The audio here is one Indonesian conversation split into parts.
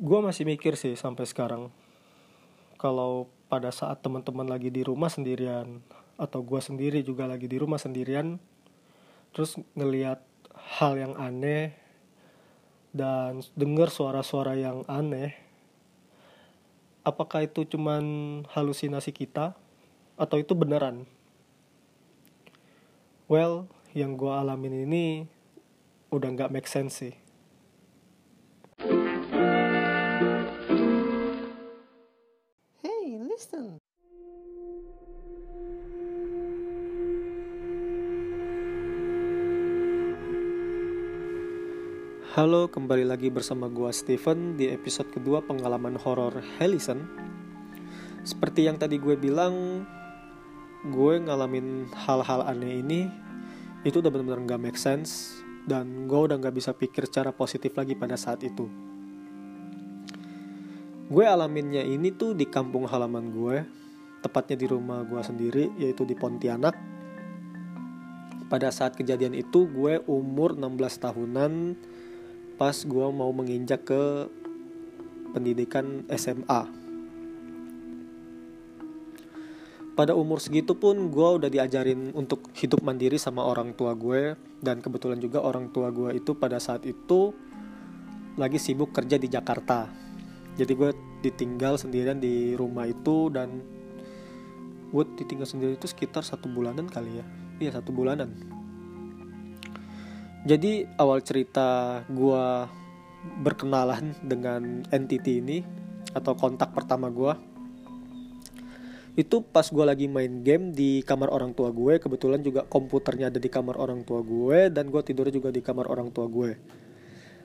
gue masih mikir sih sampai sekarang. Kalau pada saat teman-teman lagi di rumah sendirian atau gue sendiri juga lagi di rumah sendirian terus ngelihat hal yang aneh dan dengar suara-suara yang aneh apakah itu cuman halusinasi kita atau itu beneran? Well yang gue alamin ini udah nggak make sense sih Halo, kembali lagi bersama gua Steven di episode kedua pengalaman horor Helison. Seperti yang tadi gue bilang, gue ngalamin hal-hal aneh ini itu udah benar-benar nggak make sense dan gue udah nggak bisa pikir secara positif lagi pada saat itu. Gue alaminnya ini tuh di kampung halaman gue, tepatnya di rumah gue sendiri, yaitu di Pontianak. Pada saat kejadian itu gue umur 16 tahunan pas gue mau menginjak ke pendidikan SMA. Pada umur segitu pun gue udah diajarin untuk hidup mandiri sama orang tua gue dan kebetulan juga orang tua gue itu pada saat itu lagi sibuk kerja di Jakarta. Jadi gue ditinggal sendirian di rumah itu dan gue ditinggal sendiri itu sekitar satu bulanan kali ya. Iya satu bulanan jadi awal cerita gue berkenalan dengan entity ini atau kontak pertama gue itu pas gue lagi main game di kamar orang tua gue. Kebetulan juga komputernya ada di kamar orang tua gue dan gue tidur juga di kamar orang tua gue.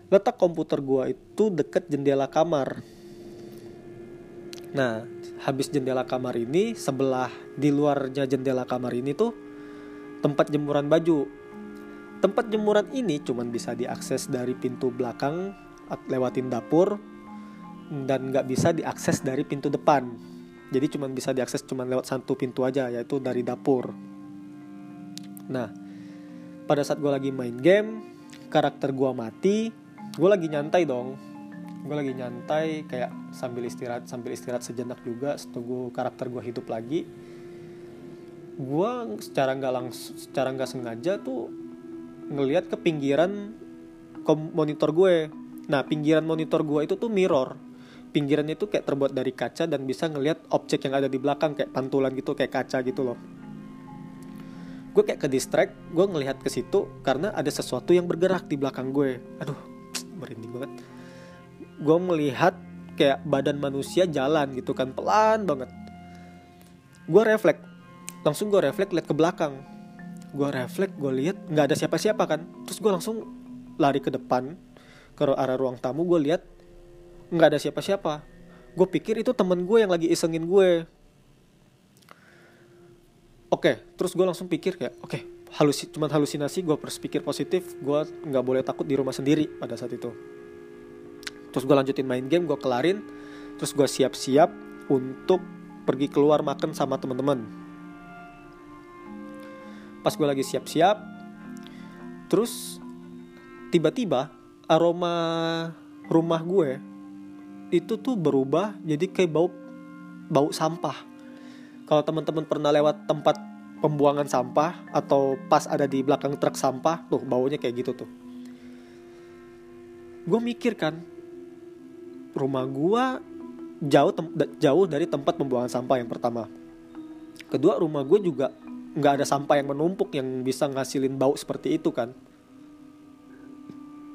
Letak komputer gue itu deket jendela kamar. Nah habis jendela kamar ini sebelah di luarnya jendela kamar ini tuh tempat jemuran baju Tempat jemuran ini cuma bisa diakses dari pintu belakang lewatin dapur dan nggak bisa diakses dari pintu depan. Jadi cuma bisa diakses cuma lewat satu pintu aja yaitu dari dapur. Nah, pada saat gue lagi main game, karakter gue mati, gue lagi nyantai dong. Gue lagi nyantai kayak sambil istirahat sambil istirahat sejenak juga, setunggu karakter gue hidup lagi. Gue secara nggak langsung, secara nggak sengaja tuh ngelihat ke pinggiran monitor gue. Nah, pinggiran monitor gue itu tuh mirror. Pinggirannya itu kayak terbuat dari kaca dan bisa ngelihat objek yang ada di belakang kayak pantulan gitu, kayak kaca gitu loh. Gue kayak ke distract, gue ngelihat ke situ karena ada sesuatu yang bergerak di belakang gue. Aduh, merinding banget. Gue melihat kayak badan manusia jalan gitu kan pelan banget. Gue refleks, langsung gue refleks lihat ke belakang gue refleks gue lihat nggak ada siapa-siapa kan. Terus gue langsung lari ke depan ke arah ruang tamu gue lihat nggak ada siapa-siapa. Gue pikir itu temen gue yang lagi isengin gue. Oke terus gue langsung pikir kayak oke halusi cuman halusinasi gue berpikir positif gue nggak boleh takut di rumah sendiri pada saat itu. Terus gue lanjutin main game gue kelarin terus gue siap-siap untuk pergi keluar makan sama teman-teman pas gue lagi siap-siap terus tiba-tiba aroma rumah gue itu tuh berubah jadi kayak bau bau sampah. Kalau teman-teman pernah lewat tempat pembuangan sampah atau pas ada di belakang truk sampah tuh baunya kayak gitu tuh. Gue mikir kan rumah gue jauh jauh dari tempat pembuangan sampah yang pertama. Kedua rumah gue juga nggak ada sampah yang menumpuk yang bisa ngasilin bau seperti itu kan?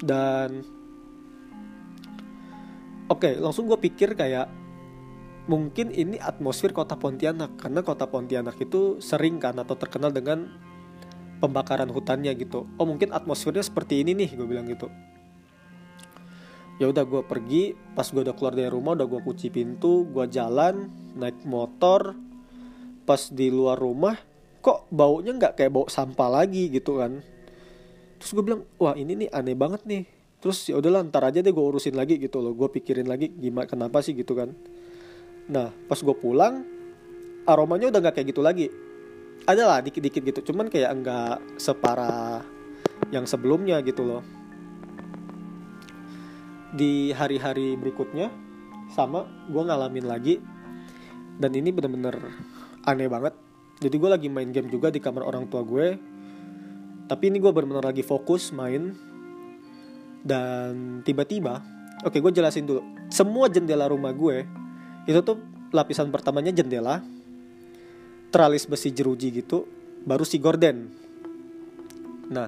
Dan oke okay, langsung gue pikir kayak mungkin ini atmosfer kota Pontianak karena kota Pontianak itu sering kan atau terkenal dengan pembakaran hutannya gitu. Oh mungkin atmosfernya seperti ini nih gue bilang gitu. Ya udah gue pergi pas gue udah keluar dari rumah udah gue kunci pintu gue jalan naik motor pas di luar rumah kok baunya nggak kayak bau sampah lagi gitu kan. Terus gue bilang wah ini nih aneh banget nih. Terus ya udahlah ntar aja deh gue urusin lagi gitu loh. Gue pikirin lagi gimana kenapa sih? Gitu kan. Nah pas gue pulang aromanya udah nggak kayak gitu lagi. Ada lah dikit-dikit gitu cuman kayak nggak separah yang sebelumnya gitu loh. Di hari-hari berikutnya sama gue ngalamin lagi. Dan ini bener-bener aneh banget jadi gue lagi main game juga di kamar orang tua gue. Tapi ini gue bener-bener lagi fokus main. Dan tiba-tiba oke gue jelasin dulu. Semua jendela rumah gue itu tuh lapisan pertamanya jendela teralis besi jeruji gitu baru si gorden nah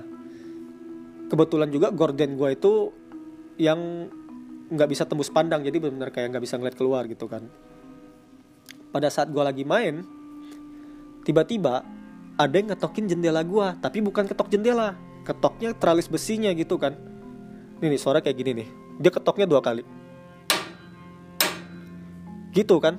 kebetulan juga gorden gue itu yang nggak bisa tembus pandang jadi benar-benar kayak nggak bisa ngeliat keluar gitu kan. Pada saat gue lagi main tiba-tiba ada yang ngetokin jendela gue tapi bukan ketok jendela. Ketoknya teralis besinya gitu kan. Ini nih suara kayak gini nih. Dia ketoknya dua kali. Gitu kan.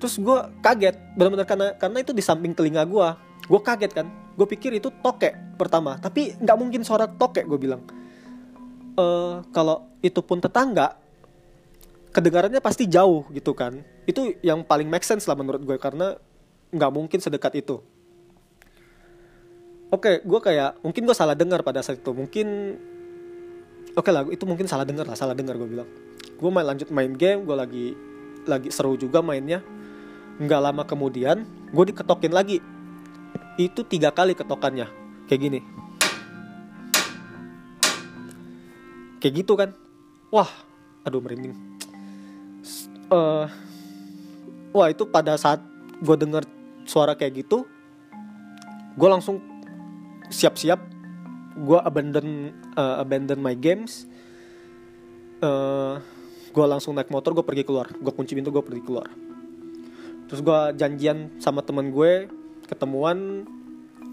Terus gue kaget benar-benar karena karena itu di samping telinga gue gue kaget kan. Gue pikir itu tokek pertama tapi nggak mungkin suara tokek gue bilang. E, kalau itu pun tetangga kedengarannya pasti jauh gitu kan. Itu yang paling make sense lah menurut gue karena nggak mungkin sedekat itu. Oke gue kayak mungkin gue salah dengar pada saat itu. Mungkin oke lah itu mungkin salah dengar lah salah dengar gue bilang. Gue main lanjut main game gue lagi lagi seru juga mainnya. Nggak lama kemudian gue diketokin lagi. Itu tiga kali ketokannya kayak gini. Kayak gitu kan? Wah aduh merinding. Uh, wah itu pada saat gue denger suara kayak gitu gue langsung siap-siap gue abandon uh, abandon my games. Uh, gue langsung naik motor gue pergi keluar. Gue kunci pintu gue pergi keluar. Terus gue janjian sama teman gue ketemuan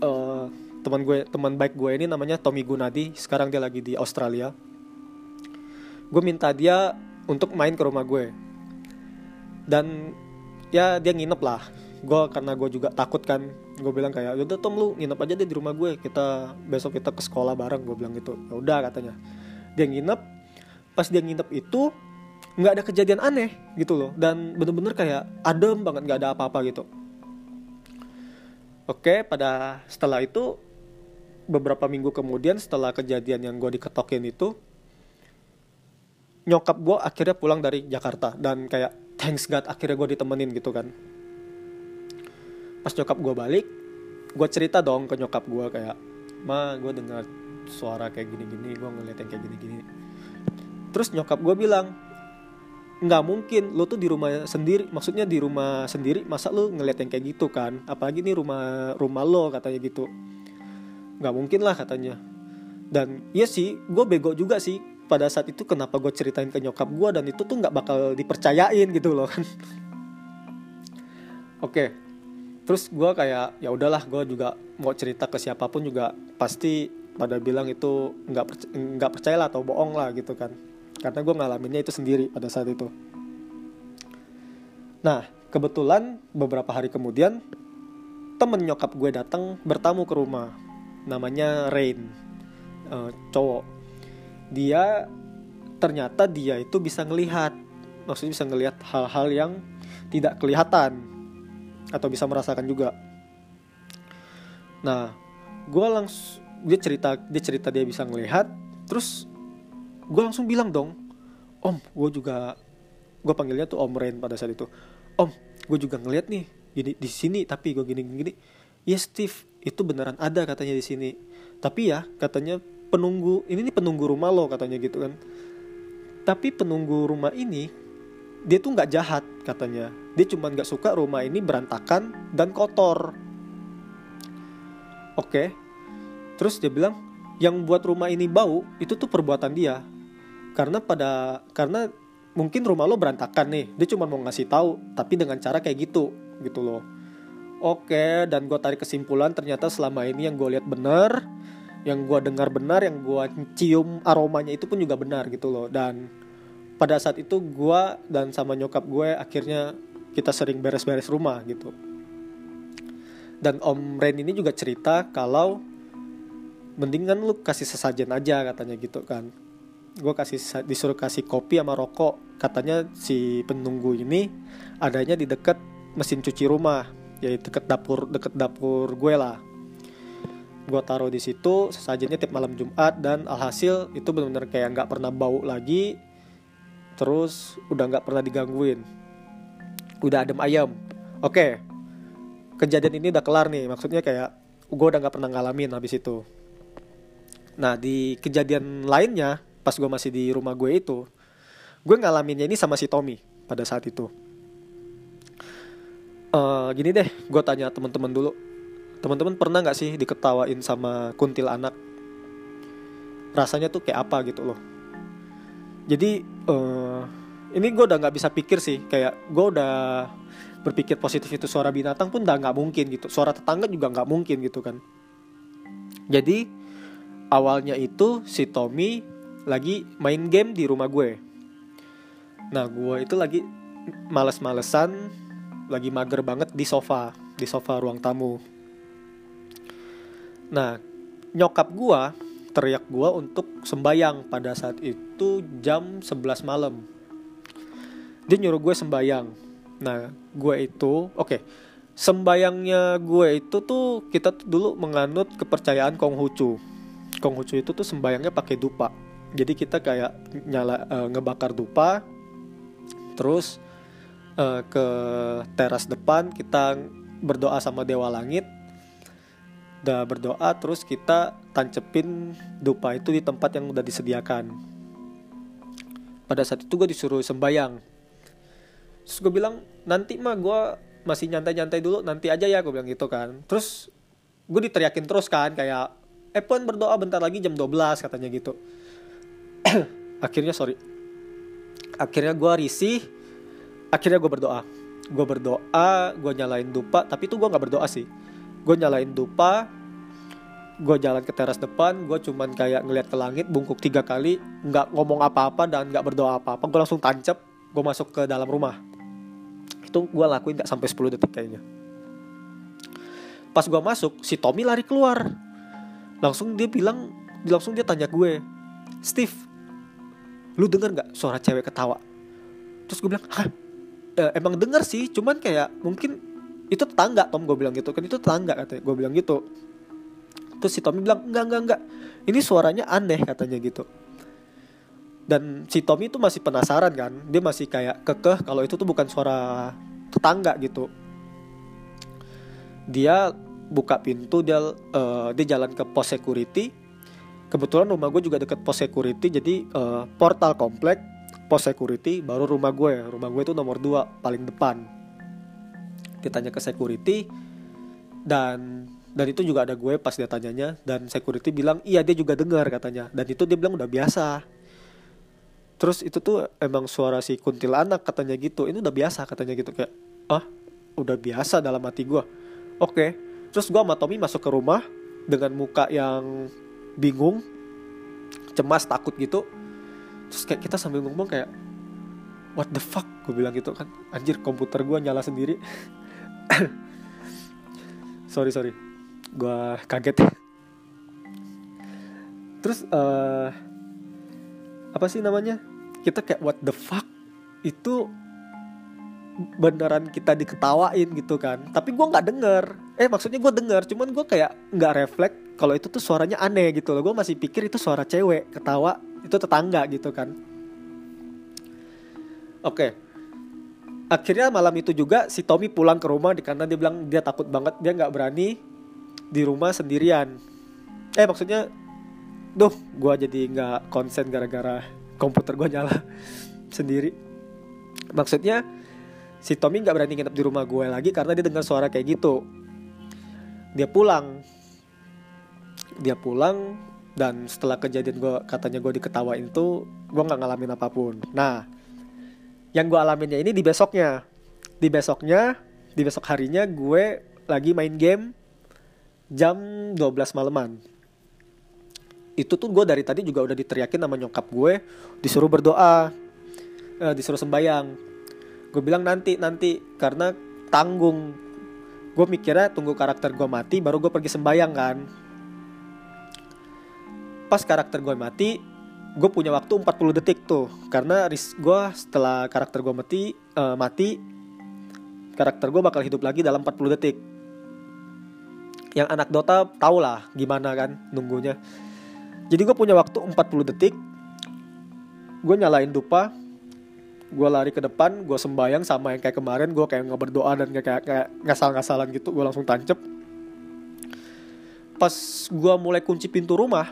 uh, teman gue teman baik gue ini namanya Tommy Gunadi. Sekarang dia lagi di Australia. Gue minta dia untuk main ke rumah gue. Dan ya dia nginep lah gue karena gue juga takut kan gue bilang kayak udah Tom lu nginep aja deh di rumah gue kita besok kita ke sekolah bareng gue bilang gitu. Ya udah katanya. Dia nginep pas dia nginep itu nggak ada kejadian aneh gitu loh. Dan bener-bener kayak adem banget nggak ada apa-apa gitu. Oke pada setelah itu beberapa minggu kemudian setelah kejadian yang gue diketokin itu nyokap gue akhirnya pulang dari Jakarta. Dan kayak thanks God akhirnya gue ditemenin gitu kan pas nyokap gue balik gue cerita dong ke nyokap gue kayak ma gue dengar suara kayak gini-gini gue ngeliat yang kayak gini-gini. Terus nyokap gue bilang nggak mungkin lo tuh di rumah sendiri maksudnya di rumah sendiri masa lo ngeliat yang kayak gitu kan? Apalagi nih rumah rumah lo katanya gitu. Nggak mungkin lah katanya. Dan iya sih gue bego juga sih pada saat itu kenapa gue ceritain ke nyokap gue dan itu tuh nggak bakal dipercayain gitu loh kan. Oke terus gue kayak ya udahlah gue juga mau cerita ke siapa pun juga pasti pada bilang itu nggak percaya, lah atau bohong lah gitu kan. Karena gue ngalaminnya itu sendiri pada saat itu. Nah kebetulan beberapa hari kemudian temen nyokap gue datang bertamu ke rumah. Namanya Rain. Uh, cowok. Dia ternyata dia itu bisa ngelihat. Maksudnya bisa ngelihat hal-hal yang tidak kelihatan atau bisa merasakan juga. Nah gue langsung dia cerita dia cerita dia bisa ngelihat terus gue langsung bilang dong om gue juga gue panggilnya tuh om Ren pada saat itu. Om gue juga ngeliat nih gini di sini tapi gue gini gini ya Steve itu beneran ada katanya di sini. Tapi ya katanya penunggu ini nih penunggu rumah lo katanya gitu kan. Tapi penunggu rumah ini dia tuh nggak jahat katanya. Dia cuma nggak suka rumah ini berantakan dan kotor. Oke. Terus dia bilang yang buat rumah ini bau itu tuh perbuatan dia. Karena pada karena mungkin rumah lo berantakan nih. Dia cuma mau ngasih tahu tapi dengan cara kayak gitu gitu loh. Oke dan gue tarik kesimpulan ternyata selama ini yang gue lihat bener yang gue dengar benar yang gue cium aromanya itu pun juga benar gitu loh. Dan pada saat itu gue dan sama nyokap gue akhirnya kita sering beres-beres rumah gitu. Dan Om Ren ini juga cerita kalau mendingan lu kasih sesajen aja katanya gitu kan. Gue kasih disuruh kasih kopi sama rokok. Katanya si penunggu ini adanya di dekat mesin cuci rumah yaitu deket dapur deket dapur gue lah. Gue taruh di situ sesajennya tiap malam Jumat dan alhasil itu benar-benar kayak nggak pernah bau lagi terus udah nggak pernah digangguin. Udah adem ayam. Oke. Kejadian ini udah kelar nih. Maksudnya kayak gue udah nggak pernah ngalamin habis itu. Nah di kejadian lainnya pas gue masih di rumah gue itu gue ngalaminnya ini sama si Tommy pada saat itu. Eh, gini deh gue tanya teman-teman dulu. Teman-teman pernah nggak sih diketawain sama kuntil anak rasanya tuh kayak apa gitu loh jadi eh, ini gue udah nggak bisa pikir sih. Kayak gue udah berpikir positif itu suara binatang pun udah nggak mungkin gitu. Suara tetangga juga nggak mungkin gitu kan. Jadi awalnya itu si Tommy lagi main game di rumah gue. Nah gue itu lagi males-malesan lagi mager banget di sofa di sofa ruang tamu. Nah nyokap gue teriak gue untuk sembayang pada saat itu jam 11 malam. Dia nyuruh gue sembayang. Nah gue itu oke sembayangnya gue itu tuh kita tuh dulu menganut kepercayaan Konghucu Konghucu itu tuh sembayangnya pakai dupa. Jadi kita kayak nyala eh, ngebakar dupa terus eh, ke teras depan kita berdoa sama dewa langit udah berdoa terus kita tancepin dupa itu di tempat yang udah disediakan. Pada saat itu gue disuruh sembayang. Terus gue bilang nanti mah gue masih nyantai-nyantai dulu nanti aja ya gue bilang gitu kan. Terus gue diteriakin terus kan kayak eh pun berdoa bentar lagi jam 12 katanya gitu. Akhirnya sorry. Akhirnya gue risih akhirnya gue berdoa. Gue berdoa gue nyalain dupa tapi itu gue nggak berdoa sih gue nyalain dupa gue jalan ke teras depan gue cuman kayak ngeliat ke langit bungkuk tiga kali nggak ngomong apa-apa dan nggak berdoa apa-apa gue langsung tancap gue masuk ke dalam rumah. Itu gue lakuin nggak sampai 10 detik kayaknya. Pas gue masuk si Tommy lari keluar. Langsung dia bilang langsung dia tanya gue Steve lu denger nggak suara cewek ketawa? Terus gue bilang hah? "Eh, emang denger sih cuman kayak mungkin itu tetangga Tom gue bilang gitu. Kan itu tetangga katanya gue bilang gitu. Terus si Tommy bilang enggak enggak enggak. Ini suaranya aneh katanya gitu. Dan si Tommy itu masih penasaran kan. Dia masih kayak kekeh kalau itu tuh bukan suara tetangga gitu. Dia buka pintu dia eh, dia jalan ke pos security. Kebetulan rumah gue juga deket pos security jadi eh, portal komplek pos security baru rumah gue rumah gue itu nomor 2 paling depan ditanya ke security dan dan itu juga ada gue pas dia tanyanya dan security bilang iya dia juga dengar katanya. Dan itu dia bilang udah biasa. Terus itu tuh emang suara si kuntilanak katanya gitu. Ini udah biasa katanya gitu kayak ah udah biasa dalam hati gue oke terus gue sama Tommy masuk ke rumah dengan muka yang bingung cemas takut gitu. Terus kayak kita sambil ngomong kayak what the fuck? Gue bilang gitu kan. Anjir komputer gue nyala sendiri sorry sorry. Gue kaget. Terus eh apa sih namanya? Kita kayak what the fuck? Itu beneran kita diketawain gitu kan. Tapi gue nggak denger. Eh maksudnya gue denger cuman gue kayak nggak refleks kalau itu tuh suaranya aneh gitu loh. Gue masih pikir itu suara cewek ketawa itu tetangga gitu kan. Oke akhirnya malam itu juga si Tommy pulang ke rumah karena dia bilang dia takut banget dia nggak berani di rumah sendirian. Eh maksudnya duh gue jadi nggak konsen gara-gara komputer gue nyala sendiri. Maksudnya si Tommy nggak berani nginep di rumah gue lagi karena dia dengar suara kayak gitu. Dia pulang. Dia pulang dan setelah kejadian gue katanya gue diketawain itu gue nggak ngalamin apa pun. Nah yang gue alaminnya ini di besoknya. Di besoknya di besok harinya gue lagi main game jam 12 malaman. Itu tuh gue dari tadi juga udah diteriakin sama nyokap gue disuruh berdoa eh, disuruh sembayang. Gue bilang nanti nanti karena tanggung. Gue mikirnya tunggu karakter gue mati baru gue pergi sembayang kan. Pas karakter gue mati gue punya waktu 40 detik tuh. Karena ris gue setelah karakter gue mati eh, mati karakter gue bakal hidup lagi dalam 40 detik. Yang anak Dota tau lah gimana kan nunggunya. Jadi gue punya waktu 40 detik gue nyalain dupa gue lari ke depan gue sembayang sama yang kayak kemarin gue kayak nggak berdoa dan kayak kayak, kayak ngasal-ngasalan gitu gue langsung tancep. Pas gue mulai kunci pintu rumah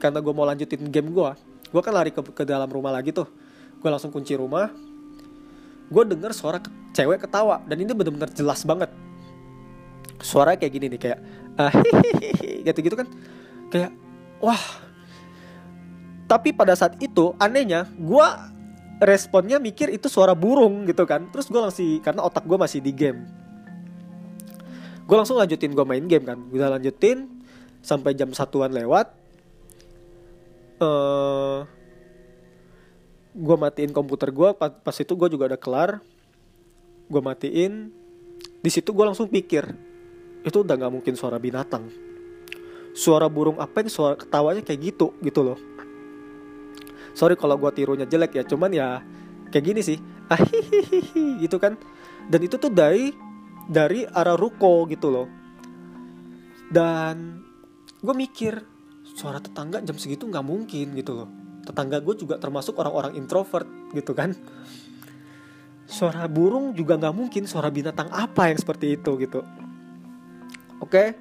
karena gue mau lanjutin game gue gue kan lari ke, ke dalam rumah lagi tuh. Gue langsung kunci rumah. Gue denger suara ke, cewek ketawa dan ini bener-bener jelas banget. Suara kayak gini nih kayak ah, gitu gitu kan. Kayak wah. Tapi pada saat itu anehnya gue responnya mikir itu suara burung gitu kan. Terus gue langsung karena otak gue masih di game. Gue langsung lanjutin gue main game kan. Gue lanjutin sampai jam satuan lewat uh, eh, gue matiin komputer gue pas, itu gue juga udah kelar. Gue matiin di situ gue langsung pikir itu udah nggak mungkin suara binatang. Suara burung apa yang suara ketawanya kayak gitu gitu loh. Sorry kalau gue tirunya jelek ya cuman ya kayak gini sih. Ahihihi gitu kan. Dan itu tuh dari dari arah ruko gitu loh. Dan gue mikir suara tetangga jam segitu nggak mungkin gitu loh. Tetangga gue juga termasuk orang-orang introvert gitu kan. Suara burung juga nggak mungkin suara binatang apa yang seperti itu gitu. Oke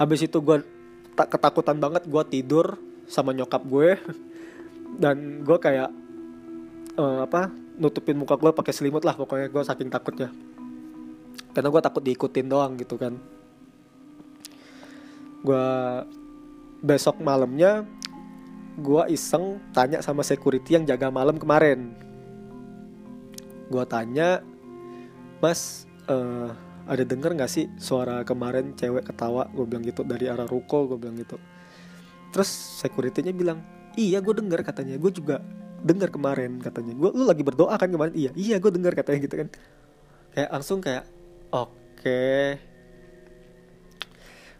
habis itu gue tak ketakutan banget gue tidur sama nyokap gue. Dan gue kayak uh, apa nutupin muka gue pakai selimut lah pokoknya gue saking takutnya. Karena gue takut diikutin doang gitu kan. Gue besok malamnya gue iseng tanya sama security yang jaga malam kemarin. Gue tanya mas uh, ada denger nggak sih suara kemarin cewek ketawa? Gue bilang gitu dari arah ruko gue bilang gitu. Terus securitynya bilang iya gue denger katanya. Gue juga denger kemarin katanya. Gue lu lagi berdoa kan kemarin? Iya iya gue denger katanya gitu kan. Kayak langsung kayak oke. okay.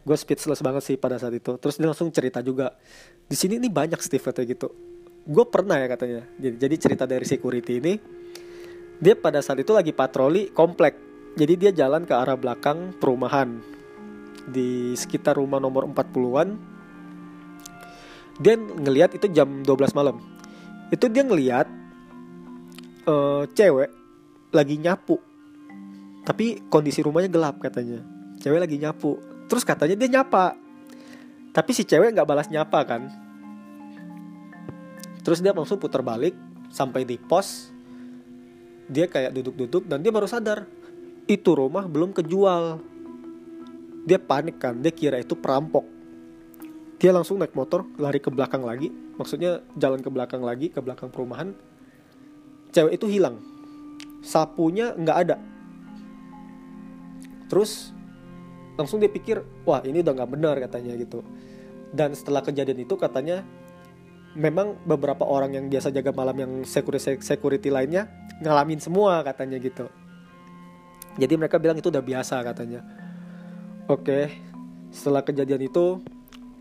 Gue speechless banget sih pada saat itu. Terus dia langsung cerita juga di sini nih banyak Steve katanya gitu. Gue pernah ya katanya. Jadi, jadi cerita dari security ini dia pada saat itu lagi patroli komplek. Jadi dia jalan ke arah belakang perumahan di sekitar rumah nomor 40-an dia ngelihat itu jam 12 malam. Itu dia ngelihat uh, cewek lagi nyapu. Tapi kondisi rumahnya gelap katanya. Cewek lagi nyapu terus katanya dia nyapa. Tapi si cewek nggak balas nyapa kan. Terus dia langsung putar balik sampai di pos. Dia kayak duduk-duduk dan dia baru sadar itu rumah belum kejual. Dia panik kan dia kira itu perampok. Dia langsung naik motor lari ke belakang lagi. Maksudnya jalan ke belakang lagi ke belakang perumahan. Cewek itu hilang. Sapunya nggak ada. Terus langsung dia pikir wah ini udah nggak benar katanya gitu. Dan setelah kejadian itu katanya memang beberapa orang yang biasa jaga malam yang security security lainnya ngalamin semua katanya gitu. Jadi mereka bilang itu udah biasa katanya. Oke setelah kejadian itu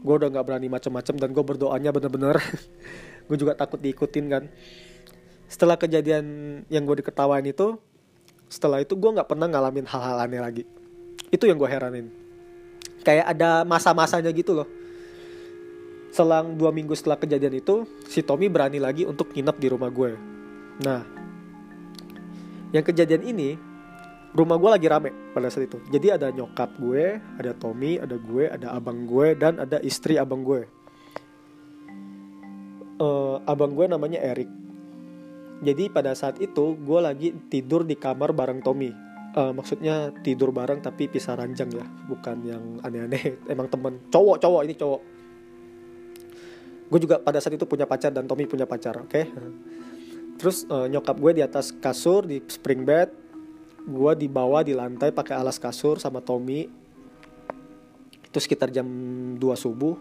gue udah nggak berani macam-macam dan gue berdoanya bener-bener. Gue juga takut diikutin kan. Setelah kejadian yang gue diketawain itu setelah itu gue nggak pernah ngalamin hal-hal aneh lagi itu yang gue heranin. Kayak ada masa-masanya gitu loh. Selang dua minggu setelah kejadian itu si Tommy berani lagi untuk nginep di rumah gue. Nah yang kejadian ini rumah gue lagi rame pada saat itu. Jadi ada nyokap gue ada Tommy ada gue ada abang gue dan ada istri abang gue. Uh, abang gue namanya Eric. Jadi pada saat itu gue lagi tidur di kamar bareng Tommy uh, maksudnya tidur bareng tapi pisah ranjang ya bukan yang aneh-aneh. Emang temen. Cowok cowok ini cowok. Gue juga pada saat itu punya pacar dan Tommy punya pacar oke? Okay? terus uh, nyokap gue di atas kasur di spring bed. Gue dibawa di lantai pakai alas kasur sama Tommy. Itu sekitar jam 2 subuh.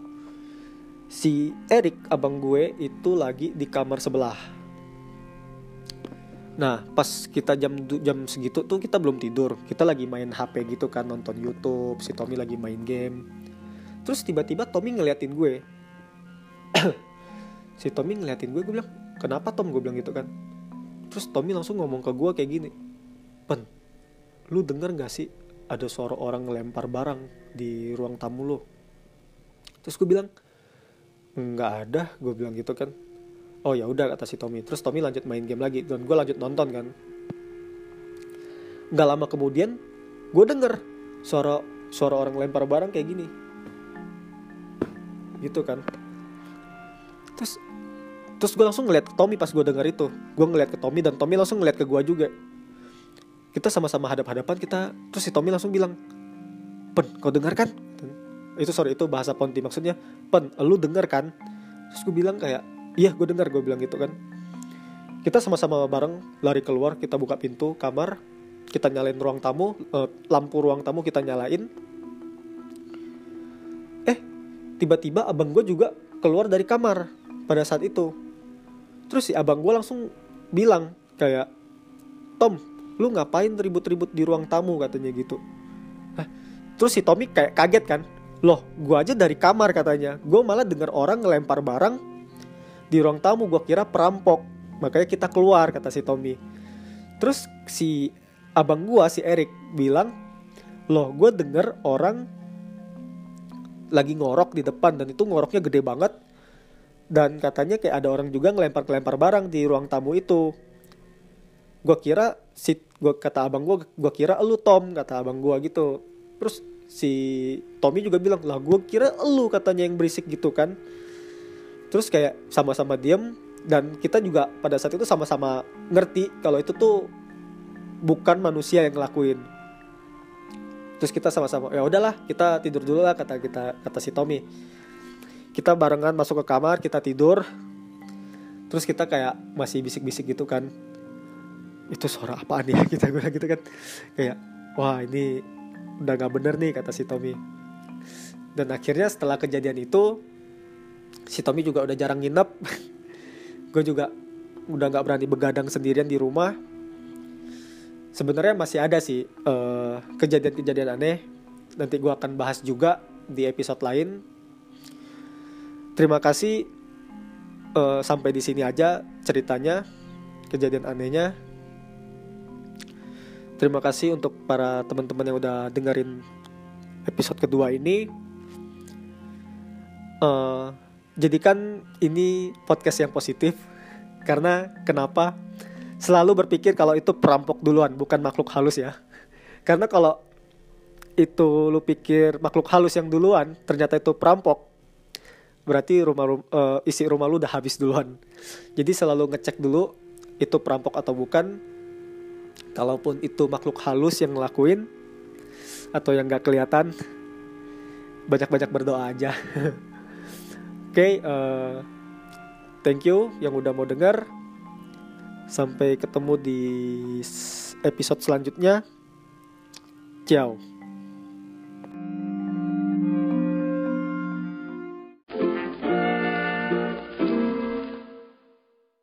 Si Erik abang gue itu lagi di kamar sebelah nah pas kita jam jam segitu tuh kita belum tidur. Kita lagi main HP gitu kan nonton YouTube si Tommy lagi main game. Terus tiba-tiba Tommy ngeliatin gue. Si Tommy ngeliatin gue gue bilang kenapa Tom? Gue bilang gitu kan. Terus Tommy langsung ngomong ke gue kayak gini pen lu denger gak sih ada suara orang ngelempar barang di ruang tamu lo terus gue bilang nggak ada gue bilang gitu kan oh ya udah kata si Tommy. Terus Tommy lanjut main game lagi dan gue lanjut nonton kan. Nggak lama kemudian gue denger suara suara orang lempar barang kayak gini. Gitu kan. Terus terus gue langsung ngeliat ke Tommy pas gue denger itu. Gue ngeliat ke Tommy dan Tommy langsung ngeliat ke gue juga. Kita sama-sama hadap-hadapan kita terus si Tommy langsung bilang pen kau dengar kan? Itu sorry itu bahasa Ponti maksudnya. Pen lu dengar kan? Terus gue bilang kayak iya gue dengar gue bilang gitu kan. Kita sama-sama bareng lari keluar kita buka pintu kamar kita nyalain ruang tamu eh, lampu ruang tamu kita nyalain. Eh tiba-tiba abang gue juga keluar dari kamar pada saat itu. Terus si abang gue langsung bilang kayak Tom lu ngapain ribut-ribut di ruang tamu? katanya gitu. Hah? terus si Tommy kayak kaget kan. Loh gue aja dari kamar katanya. Gue malah dengar orang ngelempar barang di ruang tamu gue kira perampok. Makanya kita keluar kata si Tommy. Terus si abang gue si Erik bilang loh gue denger orang lagi ngorok di depan dan itu ngoroknya gede banget. Dan katanya kayak ada orang juga ngelempar-ngelempar barang di ruang tamu itu. Gue kira si gue kata abang gue gue kira lu Tom kata abang gue gitu. Terus si Tommy juga bilang lah gue kira lu katanya yang berisik gitu kan terus kayak sama-sama diem dan kita juga pada saat itu sama-sama ngerti kalau itu tuh bukan manusia yang ngelakuin. Terus kita sama-sama ya udahlah kita tidur dulu lah kata kita kata si Tommy. Kita barengan masuk ke kamar kita tidur. Terus kita kayak masih bisik-bisik gitu kan. Itu suara apaan ya? Kita gue gitu kan. Kayak wah ini udah nggak bener nih kata si Tommy. Dan akhirnya setelah kejadian itu si Tommy juga udah jarang nginep. Gue juga udah nggak berani begadang sendirian di rumah. Sebenarnya masih ada sih eh, kejadian-kejadian aneh. Nanti gue akan bahas juga di episode lain. Terima kasih eh, sampai di sini aja ceritanya kejadian anehnya. Terima kasih untuk para teman-teman yang udah dengerin episode kedua ini. Uh, jadikan ini podcast yang positif karena kenapa? Selalu berpikir kalau itu perampok duluan, bukan makhluk halus ya. Karena kalau itu lu pikir makhluk halus yang duluan, ternyata itu perampok, berarti rumah uh, isi rumah lu udah habis duluan. Jadi selalu ngecek dulu itu perampok atau bukan kalaupun itu makhluk halus yang ngelakuin atau yang gak kelihatan banyak-banyak berdoa aja oke okay, uh, thank you yang udah mau denger sampai ketemu di episode selanjutnya. Ciao